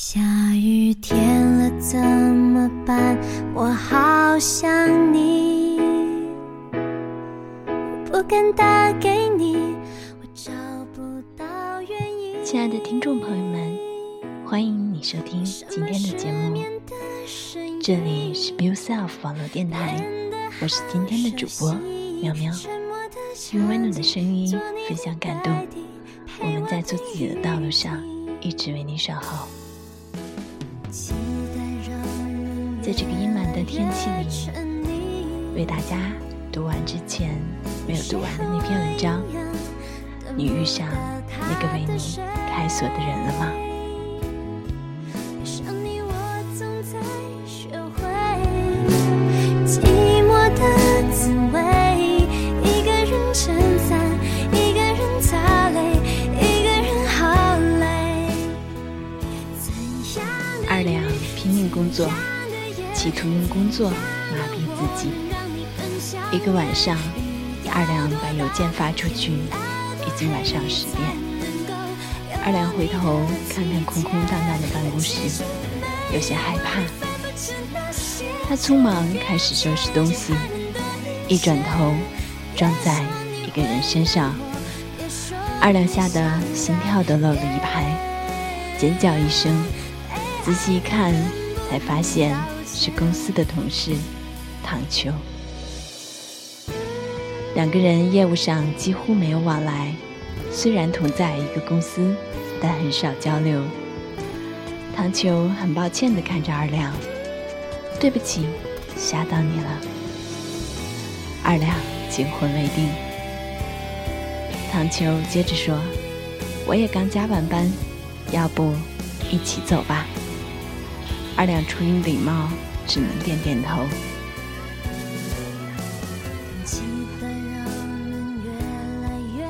下雨天了怎么办？我好想你，不敢打给你，我找不到原因。亲爱的听众朋友们，欢迎你收听今天的节目，这里是 Be Yourself 网络电台，我是今天的主播喵喵，用温暖的声音分享感动，我们在做自己的道路上一直为你守候。在这个阴霾的天气里，为大家读完之前没有读完的那篇文章，你遇上那个为你开锁的人了吗？二两拼命工作。企图用工作麻痹自己。一个晚上，二两把邮件发出去，已经晚上十点。二两回头看看空空荡荡的办公室，有些害怕。他匆忙开始收拾东西，一转头撞在一个人身上。二两吓得心跳都漏了一拍，尖叫一声，仔细一看，才发现。是公司的同事唐秋，两个人业务上几乎没有往来，虽然同在一个公司，但很少交流。唐秋很抱歉地看着二两，对不起，吓到你了。二两惊魂未定。唐秋接着说：“我也刚加完班，要不一起走吧？”二两出于礼貌。只能点点头。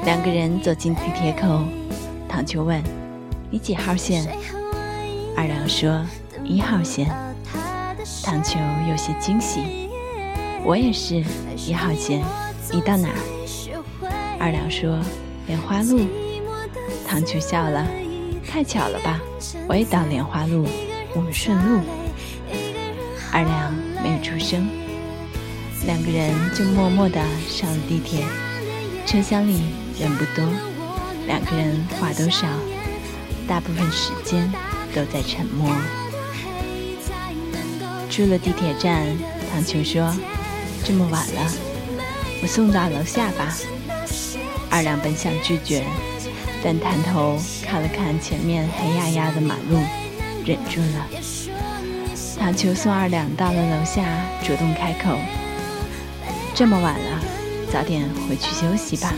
两个人走进地铁口，唐秋问：“你几号线？”二两说：“一号线。”唐秋有些惊喜：“我也是一号线。你到哪？”二两说：“莲花路。”唐秋笑了：“太巧了吧？我也到莲花路，我们顺路。”二两没有出声，两个人就默默地上了地铁。车厢里人不多，两个人话都少，大部分时间都在沉默。出了地铁站，唐秋说：“这么晚了，我送到楼下吧。”二两本想拒绝，但探头看了看前面黑压压的马路，忍住了。唐秋送二两到了楼下，主动开口：“这么晚了，早点回去休息吧。”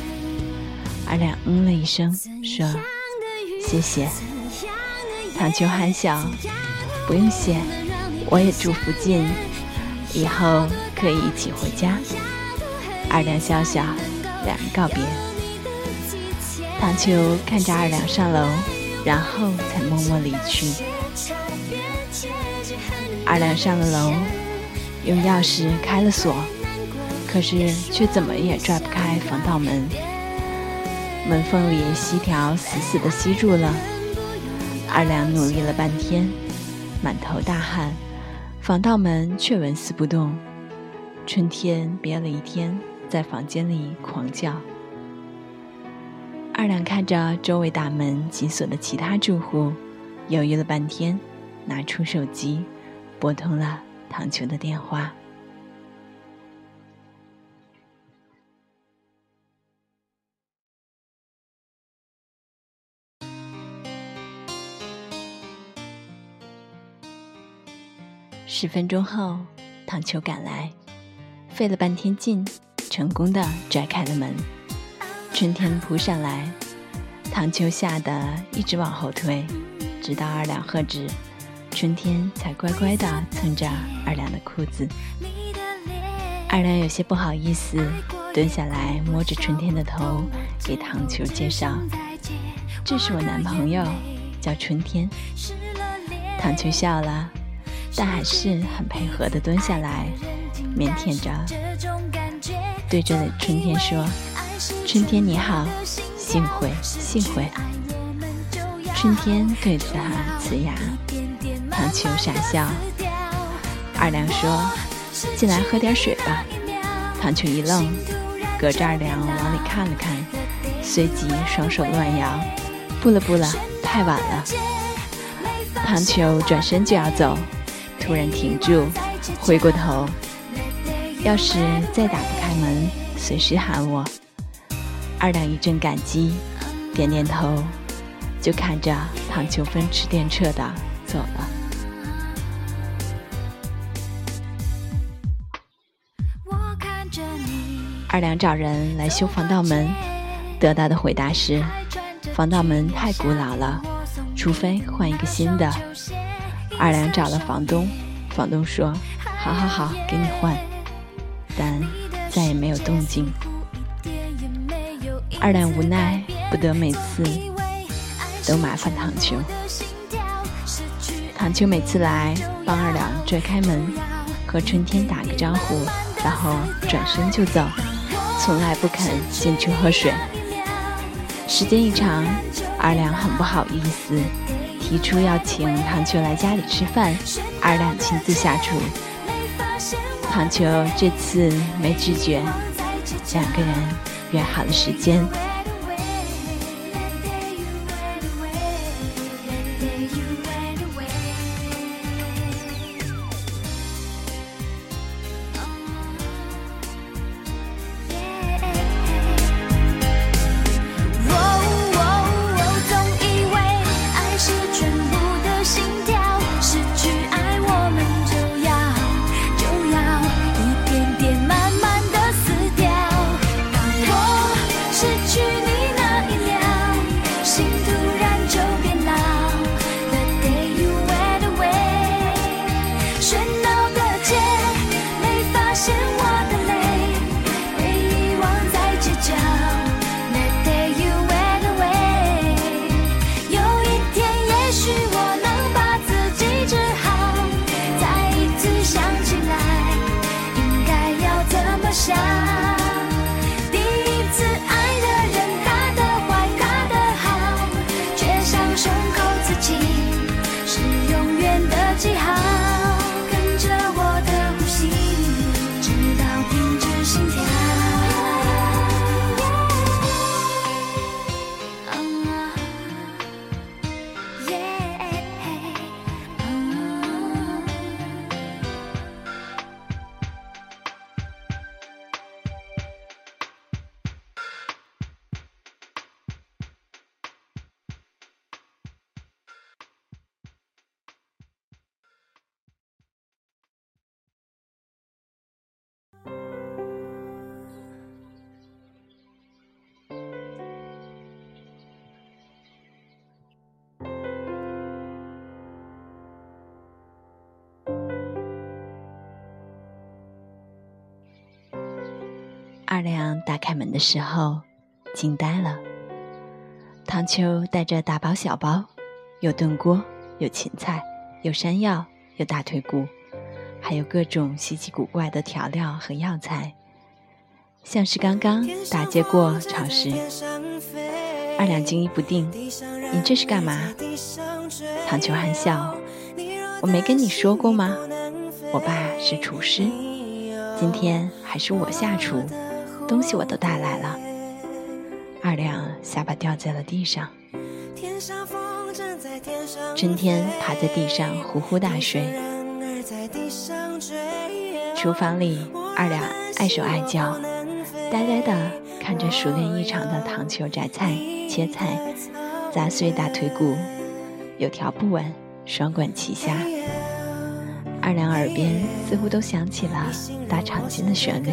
二两嗯了一声，说：“谢谢。”唐秋憨笑：“不用谢，我也住附近，以后可以一起回家。”二两笑笑，两人告别。唐秋看着二两上楼，然后才默默离去。二两上了楼，用钥匙开了锁，可是却怎么也拽不开防盗门。门缝里锡条死死地吸住了。二两努力了半天，满头大汗，防盗门却纹丝不动。春天憋了一天，在房间里狂叫。二两看着周围大门紧锁的其他住户，犹豫了半天，拿出手机。拨通了唐秋的电话。十分钟后，唐秋赶来，费了半天劲，成功的拽开了门。春天扑上来，唐秋吓得一直往后退，直到二两喝止。春天才乖乖地蹭着二两的裤子，二两有些不好意思，蹲下来摸着春天的头，给唐秋介绍：“这是我男朋友，叫春天。”唐秋笑了，但还是很配合地蹲下来，腼腆着，对着春天说：“春天你好，幸会幸会。”春天对着他呲牙，唐秋傻笑。二两说：“进来喝点水吧。”唐秋一愣，隔着二两往里看了看，随即双手乱摇：“不了不了，太晚了。”唐秋转身就要走，突然停住，回过头：“要是再打不开门，随时喊我。”二两一阵感激，点点头。就看着唐秋风驰电掣的走了。二两找人来修防盗门，得到的回答是：防盗门太古老了，除非换一个新的。二两找了房东，房东说：好好好，给你换。但再也没有动静。二两无奈，不得每次。都麻烦唐秋，唐秋每次来帮二两拽开门，和春天打个招呼，然后转身就走，从来不肯进去喝水。时间一长，二两很不好意思，提出要请唐秋来家里吃饭，二两亲自下厨。唐秋这次没拒绝，两个人约好了时间。二两打开门的时候，惊呆了。唐秋带着大包小包，有炖锅，有芹菜，有山药，有大腿骨，还有各种稀奇古怪的调料和药材，像是刚刚打劫过超市。二两惊疑不定：“你这是干嘛？”唐秋含笑：“我没跟你说过吗？我爸是厨师，今天还是我下厨。”东西我都带来了，二两下巴掉在了地上。春天趴在地上呼呼大睡。厨房里，二两碍手碍脚，呆呆地看着熟练异常的糖球摘菜、切菜、砸碎大腿骨，有条不紊，双管齐下。二两耳边似乎都响起了大长今的旋律。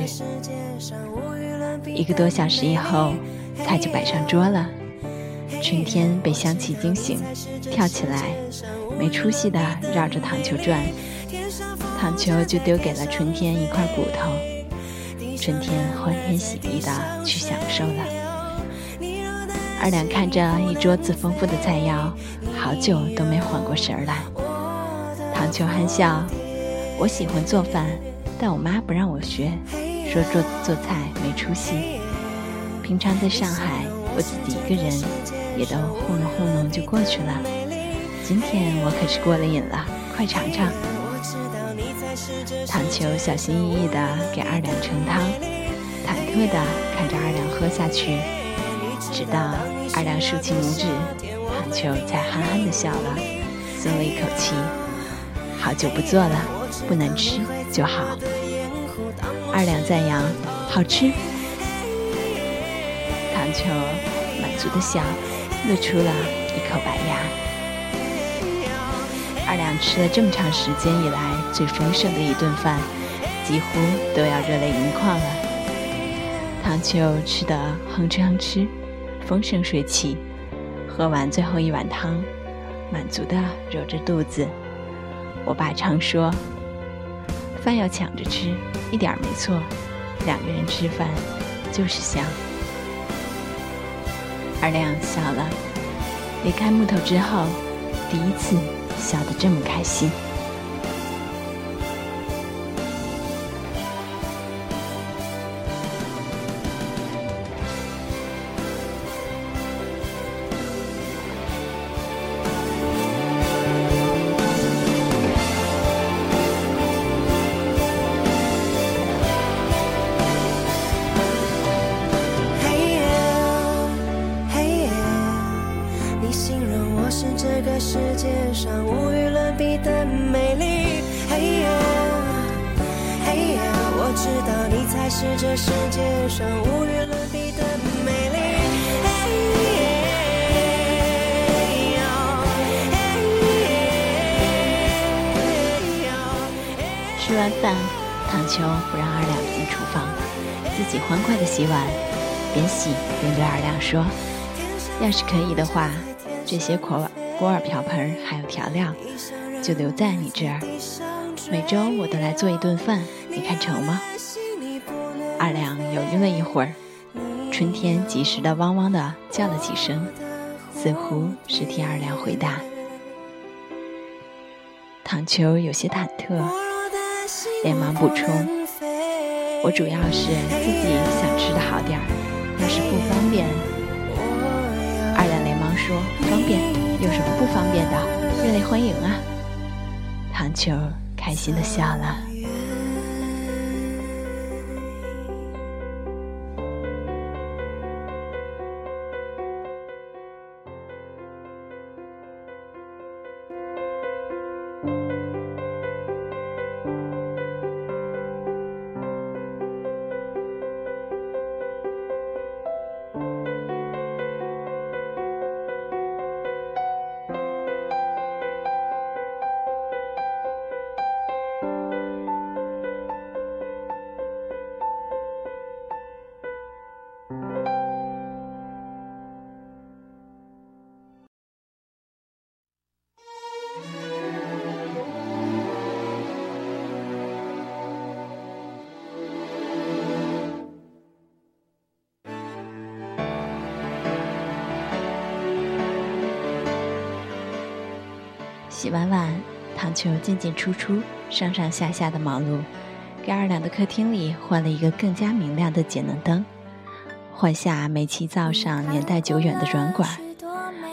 一个多小时以后，菜就摆上桌了。春天被香气惊醒，跳起来，没出息地绕着糖球转。糖球就丢给了春天一块骨头。春天欢天喜地地去享受了。二两看着一桌子丰富的菜肴，好久都没缓过神来。糖球憨笑：“我喜欢做饭，但我妈不让我学。”说做做菜没出息。平常在上海，我自己一个人，也都糊弄糊弄就过去了。今天我可是过了瘾了，快尝尝。唐秋小心翼翼地给二两盛汤，忐忑地看着二两喝下去，直到二两竖起拇指，唐秋才憨憨地笑了，松了一口气。好久不做了，不能吃就好。二两赞扬，好吃。唐秋满足的笑，露出了一口白牙。二两吃了这么长时间以来最丰盛的一顿饭，几乎都要热泪盈眶了。唐秋吃得哼哧哼哧，风生水起，喝完最后一碗汤，满足的揉着肚子。我爸常说，饭要抢着吃，一点没错。两个人吃饭就是香。二亮笑了，离开木头之后，第一次笑得这么开心。要是可以的话，这些锅碗锅碗瓢盆还有调料，就留在你这儿，每周我都来做一顿饭，你看成吗？”二两犹豫了一会儿，春天及时的汪汪的叫了几声，似乎是替二两回答。唐秋有些忐忑，连忙补充：“我主要是自己想吃的好点儿，要是不方便……”说：“方便，有什么不方便的？热烈欢迎啊！”糖球开心的笑了。洗完碗，唐秋进进出出、上上下下的忙碌，给二两的客厅里换了一个更加明亮的节能灯，换下煤气灶上年代久远的软管，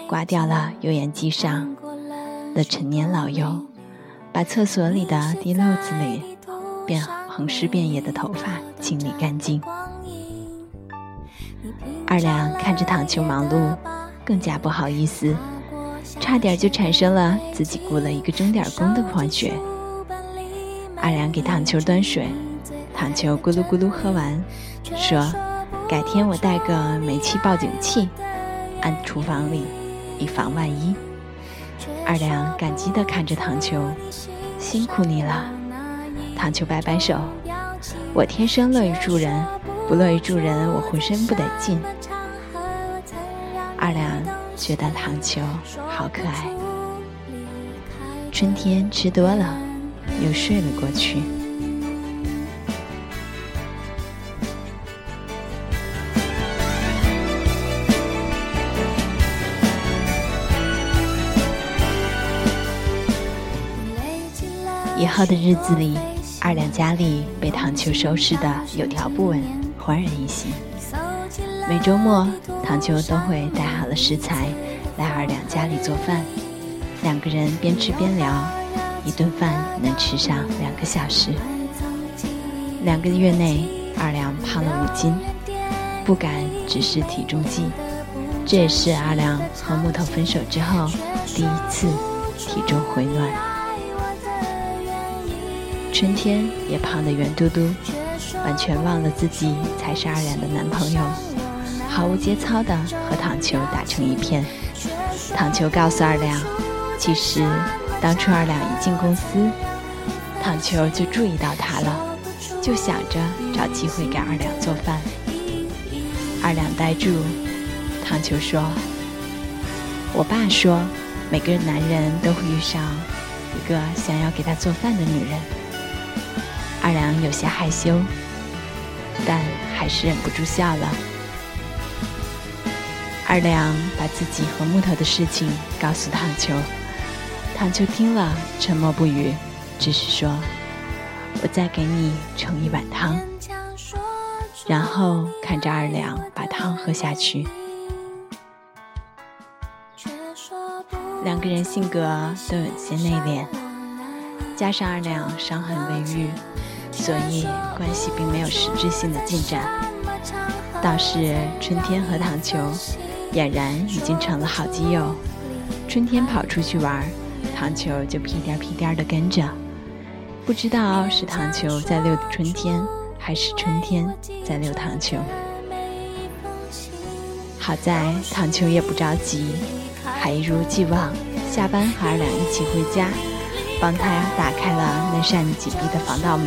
刮掉了油烟机上的陈年老油，把厕所里的滴漏子里变横尸遍野的头发清理干净。二两看着唐秋忙碌，更加不好意思。差点就产生了自己雇了一个钟点工的幻觉。二两给糖球端水，糖球咕噜咕噜喝完，说：“改天我带个煤气报警器，按厨房里，以防万一。”二两感激地看着糖球，辛苦你了。糖球摆摆手：“我天生乐于助人，不乐于助人，我浑身不得劲。”二两。觉得糖球好可爱。春天吃多了，又睡了过去。以后的日子里，二两家里被糖球收拾的有条不紊，焕然一新。每周末，唐秋都会带好了食材来二两家里做饭，两个人边吃边聊，一顿饭能吃上两个小时。两个月内，二两胖了五斤，不敢只是体重计。这也是二两和木头分手之后第一次体重回暖。春天也胖得圆嘟嘟，完全忘了自己才是二两的男朋友，毫无节操的和唐秋打成一片。唐秋告诉二两，其实当初二两一进公司，唐秋就注意到他了，就想着找机会给二两做饭。二两呆住。唐秋说：“我爸说，每个男人都会遇上一个想要给他做饭的女人。”二两有些害羞，但还是忍不住笑了。二两把自己和木头的事情告诉唐秋，唐秋听了沉默不语，只是说：“我再给你盛一碗汤。”然后看着二两把汤喝下去。两个人性格都有些内敛，加上二两伤痕未愈，所以关系并没有实质性的进展。倒是春天和唐秋俨然已经成了好基友。春天跑出去玩，糖球就屁颠屁颠的跟着。不知道是糖球在遛春天，还是春天在遛糖球。好在糖球也不着急。还一如既往，下班和二两一起回家，帮他打开了那扇紧闭的防盗门。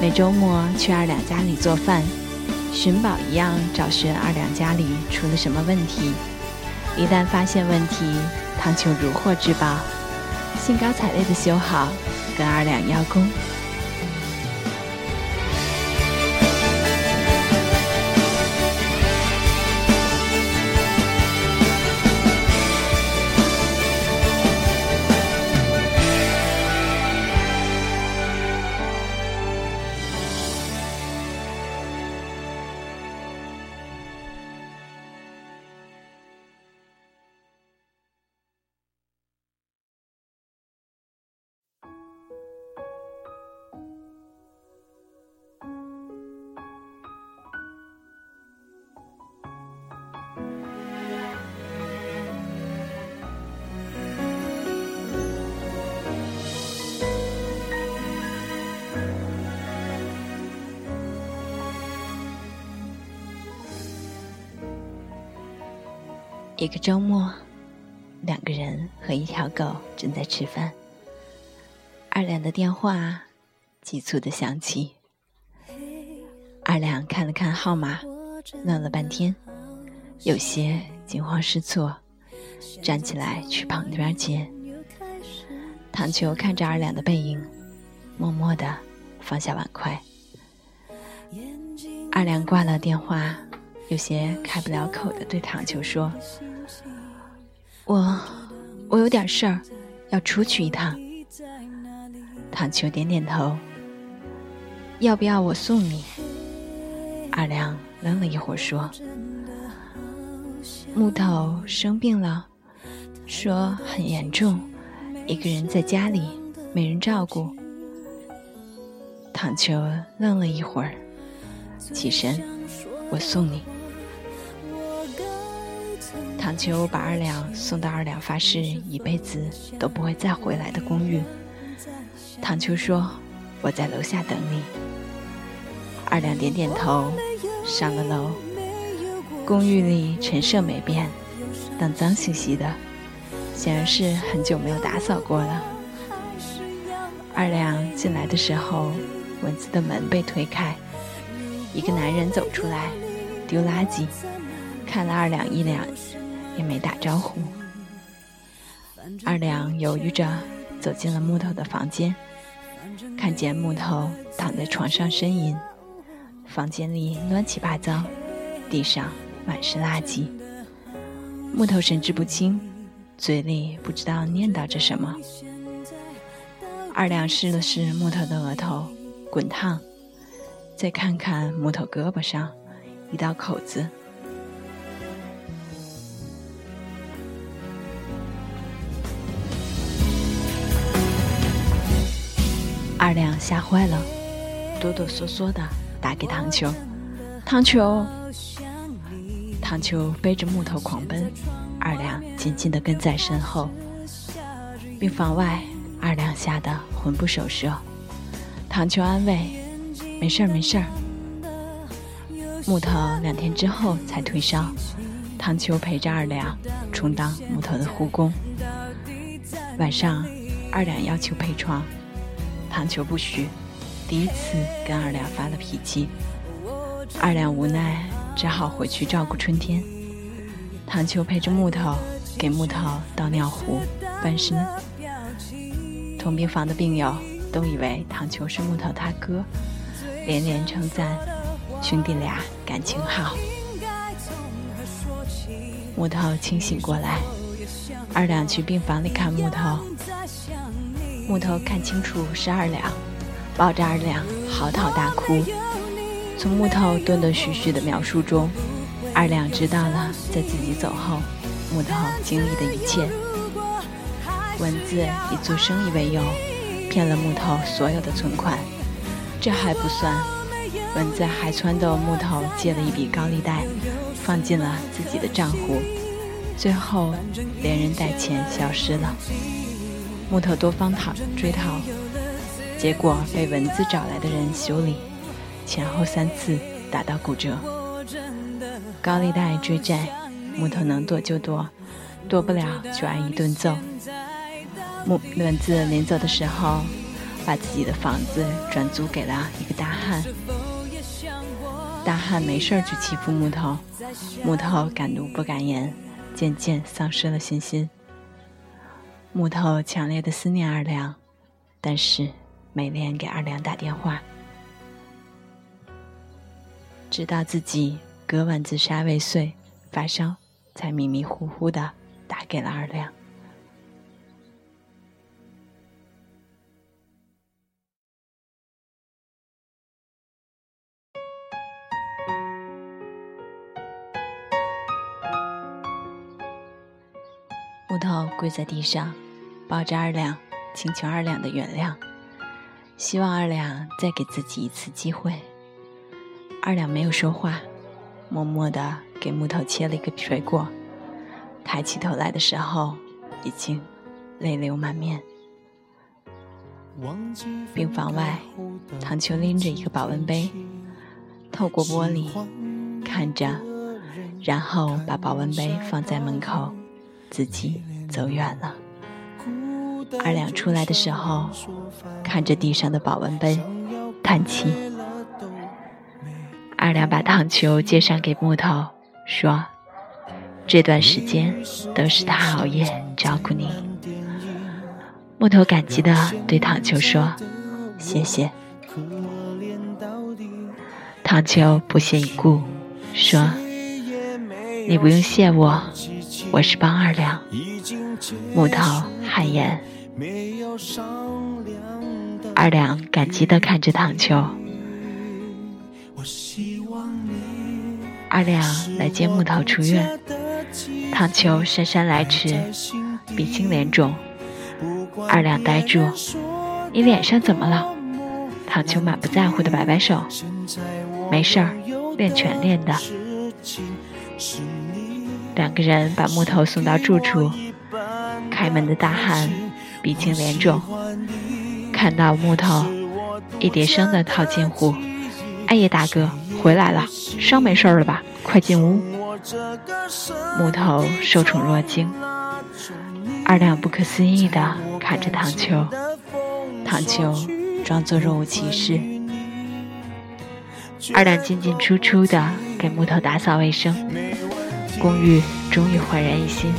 每周末去二两家里做饭，寻宝一样找寻二两家里出了什么问题。一旦发现问题，唐秋如获至宝，兴高采烈的修好，跟二两邀功。一个周末，两个人和一条狗正在吃饭。二两的电话急促的响起。二两看了看号码，愣了半天，有些惊慌失措，站起来去旁边接。唐秋看着二两的背影，默默的放下碗筷。二两挂了电话。有些开不了口的对唐秋说：“我，我有点事儿，要出去一趟。”唐秋点点头。要不要我送你？二亮愣了一会儿说：“木头生病了，说很严重，一个人在家里没人照顾。”唐秋愣了一会儿，起身：“我送你。”唐秋把二两送到二两发誓一辈子都不会再回来的公寓。唐秋说：“我在楼下等你。”二两点点头，上了楼。公寓里陈设没变，但脏兮兮的，显然是很久没有打扫过了。二两进来的时候，蚊子的门被推开，一个男人走出来，丢垃圾，看了二两一两。也没打招呼。二两犹豫着走进了木头的房间，看见木头躺在床上呻吟，房间里乱七八糟，地上满是垃圾。木头神志不清，嘴里不知道念叨着什么。二两试了试木头的额头，滚烫；再看看木头胳膊上，一道口子。二两吓坏了，哆哆嗦嗦的打给唐秋。唐秋，唐秋背着木头狂奔，二两紧紧的跟在身后。病房外，二两吓得魂不守舍。唐秋安慰：“没事儿，没事儿。”木头两天之后才退烧。唐秋陪着二两充当木头的护工。晚上，二两要求陪床。唐秋不许，第一次跟二两发了脾气，二两无奈只好回去照顾春天。唐秋陪着木头给木头倒尿壶、翻身。同病房的病友都以为唐秋是木头他哥，连连称赞兄弟俩感情好。木头清醒过来，二两去病房里看木头。木头看清楚是二两，抱着二两嚎啕大哭。从木头断断续续的描述中，二两知道了在自己走后，木头经历的一切。蚊子以做生意为由，骗了木头所有的存款。这还不算，蚊子还撺掇木头借了一笔高利贷，放进了自己的账户，最后连人带钱消失了。木头多方讨追讨，结果被蚊子找来的人修理，前后三次打到骨折。高利贷追债，木头能躲就躲，躲不了就挨一顿揍。木蚊子临走的时候，把自己的房子转租给了一个大汉。大汉没事就欺负木头，木头敢怒不敢言，渐渐丧失了信心。木头强烈的思念二两，但是没脸给二两打电话。直到自己割腕自杀未遂，发烧，才迷迷糊糊的打给了二两。木头跪在地上。抱着二两，请求二两的原谅，希望二两再给自己一次机会。二两没有说话，默默地给木头切了一个水果。抬起头来的时候，已经泪流满面。病房外，唐秋拎着一个保温杯，透过玻璃看着，然后把保温杯放在门口，自己走远了。二两出来的时候，看着地上的保温杯，叹气。二两把糖球接上给木头，说：“这段时间都是他熬夜照顾你。”木头感激的对糖球说：“谢谢。”糖球不屑一顾，说：“你不用谢我，我是帮二两。”木头汗颜。二两感激地看着唐秋。二两来接木头出院，唐秋姗姗来迟，鼻青脸肿。二两呆住，你脸上怎么了？唐秋满不在乎的摆摆手，没事儿，练拳练的。两个人把木头送到住处，开门的大汉。鼻青脸肿，看到木头，一叠声的套近乎：“艾叶大哥回来了，伤没事了吧？快进屋。”木头受宠若惊，二两不可思议的看着唐秋，唐秋装作若无其事。二两进进出出的给木头打扫卫生，公寓终于焕然一新。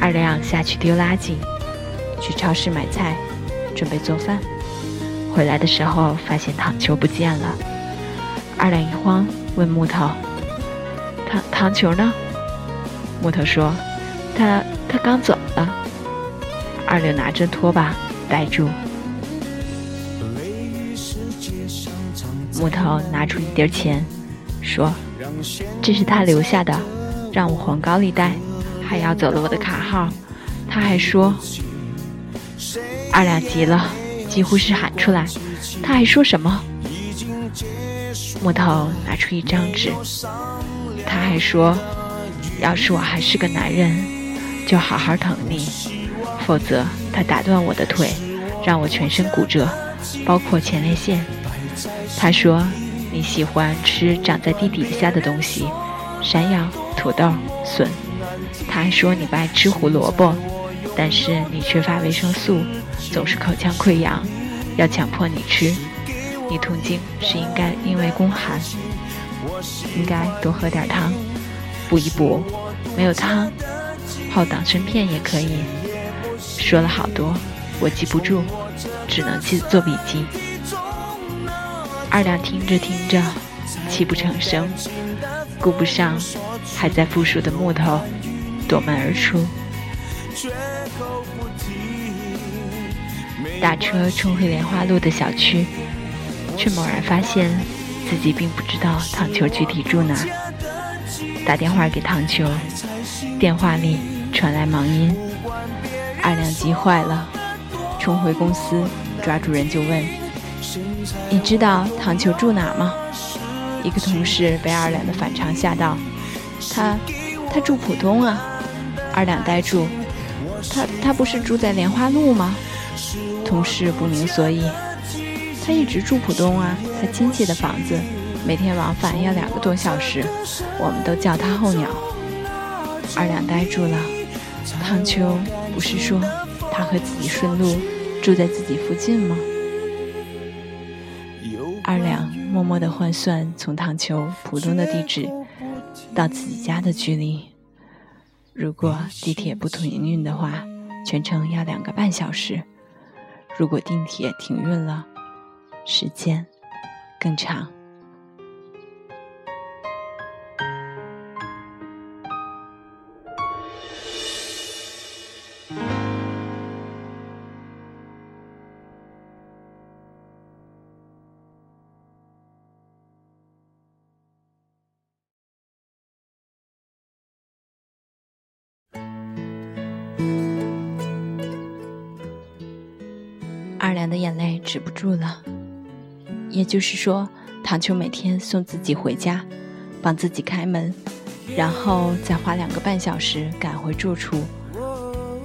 二亮下去丢垃圾，去超市买菜，准备做饭。回来的时候发现糖球不见了。二两一慌，问木头：“糖糖球呢？”木头说：“他他刚走了。”二两拿着拖把呆住。木头拿出一叠钱，说：“这是他留下的，让我还高利贷，还要走了我的卡号。他还说……”二两急了，几乎是喊出来：“他还说什么？”木头拿出一张纸，他还说：“要是我还是个男人，就好好疼你；否则，他打断我的腿，让我全身骨折，包括前列腺。”他说：“你喜欢吃长在地底下的东西，山药、土豆、笋。”他还说：“你不爱吃胡萝卜，但是你缺乏维生素，总是口腔溃疡，要强迫你吃。”你痛经是应该因为宫寒，应该多喝点汤，补一补。没有汤，泡党参片也可以。说了好多，我记不住，只能记做笔记。二两听着听着，泣不成声，顾不上还在复述的木头，夺门而出。打车冲回莲花路的小区。却猛然发现自己并不知道唐球具体住哪，打电话给唐球，电话里传来忙音，二两急坏了，冲回公司，抓住人就问：“你知道唐球住哪吗？”一个同事被二两的反常吓到，他他住浦东啊！二两呆住，他他不是住在莲花路吗？同事不明所以。他一直住浦东啊，他亲戚的房子，每天往返要两个多小时，我们都叫他候鸟。二两呆住了，唐秋不是说他和自己顺路，住在自己附近吗？二两默默的换算从唐秋浦东的地址到自己家的距离，如果地铁不停运的话，全程要两个半小时；如果地铁停运了，时间更长。止不住了。也就是说，唐秋每天送自己回家，帮自己开门，然后再花两个半小时赶回住处，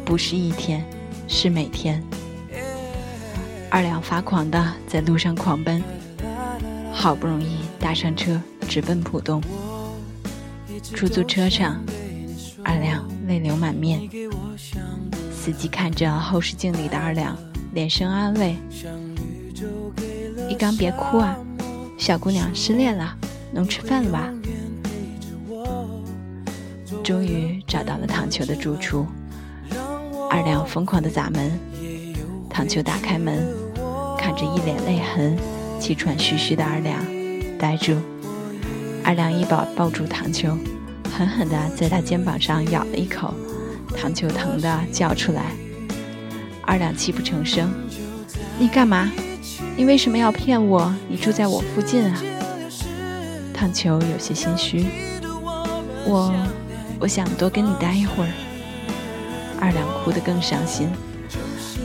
不是一天，是每天。二两发狂的在路上狂奔，好不容易搭上车，直奔浦东。出租车上，二两泪流满面。司机看着后视镜里的二两，连声安慰。一刚别哭啊，小姑娘失恋了，能吃饭了吧？终于找到了唐球的住处，二两疯狂的砸门，唐球打开门，看着一脸泪痕、气喘吁吁的二两，呆住。二两一把抱住唐球，狠狠地在他肩膀上咬了一口，唐球疼的叫出来。二两泣不成声，你干嘛？你为什么要骗我？你住在我附近啊？唐球有些心虚。我，我想多跟你待一会儿。二两哭得更伤心。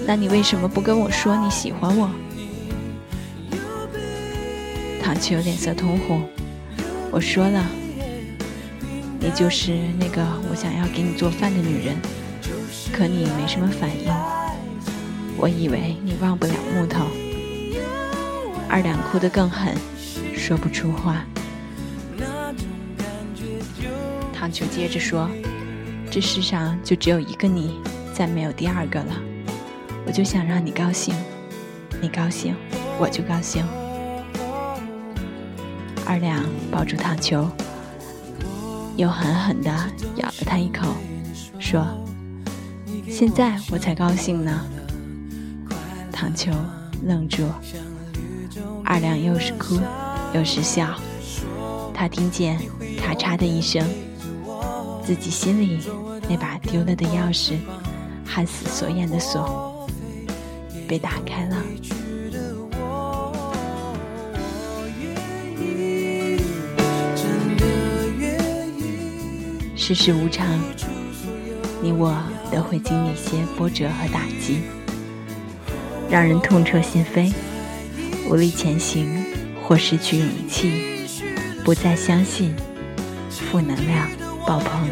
那你为什么不跟我说你喜欢我？汤球脸色通红。我说了，你就是那个我想要给你做饭的女人。可你没什么反应。我以为你忘不了木头。二两哭得更狠，说不出话。唐秋接着说：“这世上就只有一个你，再没有第二个了。我就想让你高兴，你高兴，我就高兴。”二两抱住唐球，又狠狠地咬了他一口，说：“现在我才高兴呢。”唐球愣住。二两又是哭又是笑，他听见咔嚓的一声，自己心里那把丢了的钥匙焊死锁眼的锁被打开了。世事无常，你我都会经历些波折和打击，让人痛彻心扉。无力前行，或失去勇气，不再相信，负能量爆棚。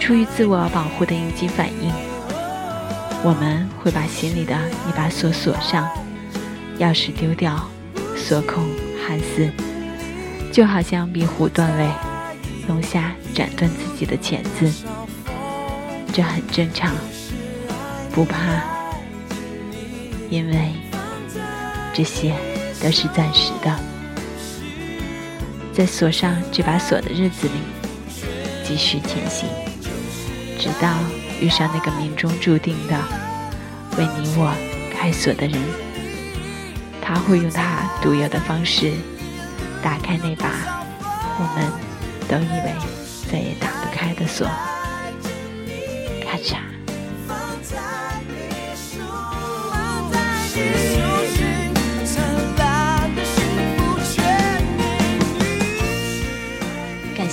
出于自我保护的应激反应，我们会把心里的一把锁锁上，钥匙丢掉，锁孔焊死，就好像壁虎断尾，龙虾斩断自己的钳子，这很正常，不怕，因为这些都是暂时的。在锁上这把锁的日子里，继续前行。直到遇上那个命中注定的为你我开锁的人，他会用他独有的方式打开那把我们都以为再也打不开的锁。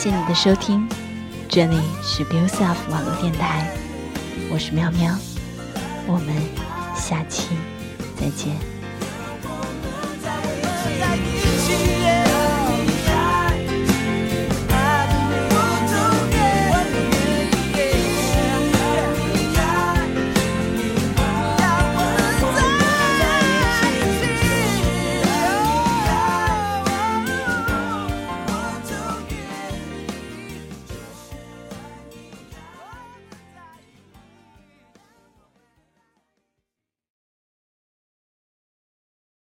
谢谢你的收听。这里是 b u s e l f 网络电台，我是喵喵，我们下期再见。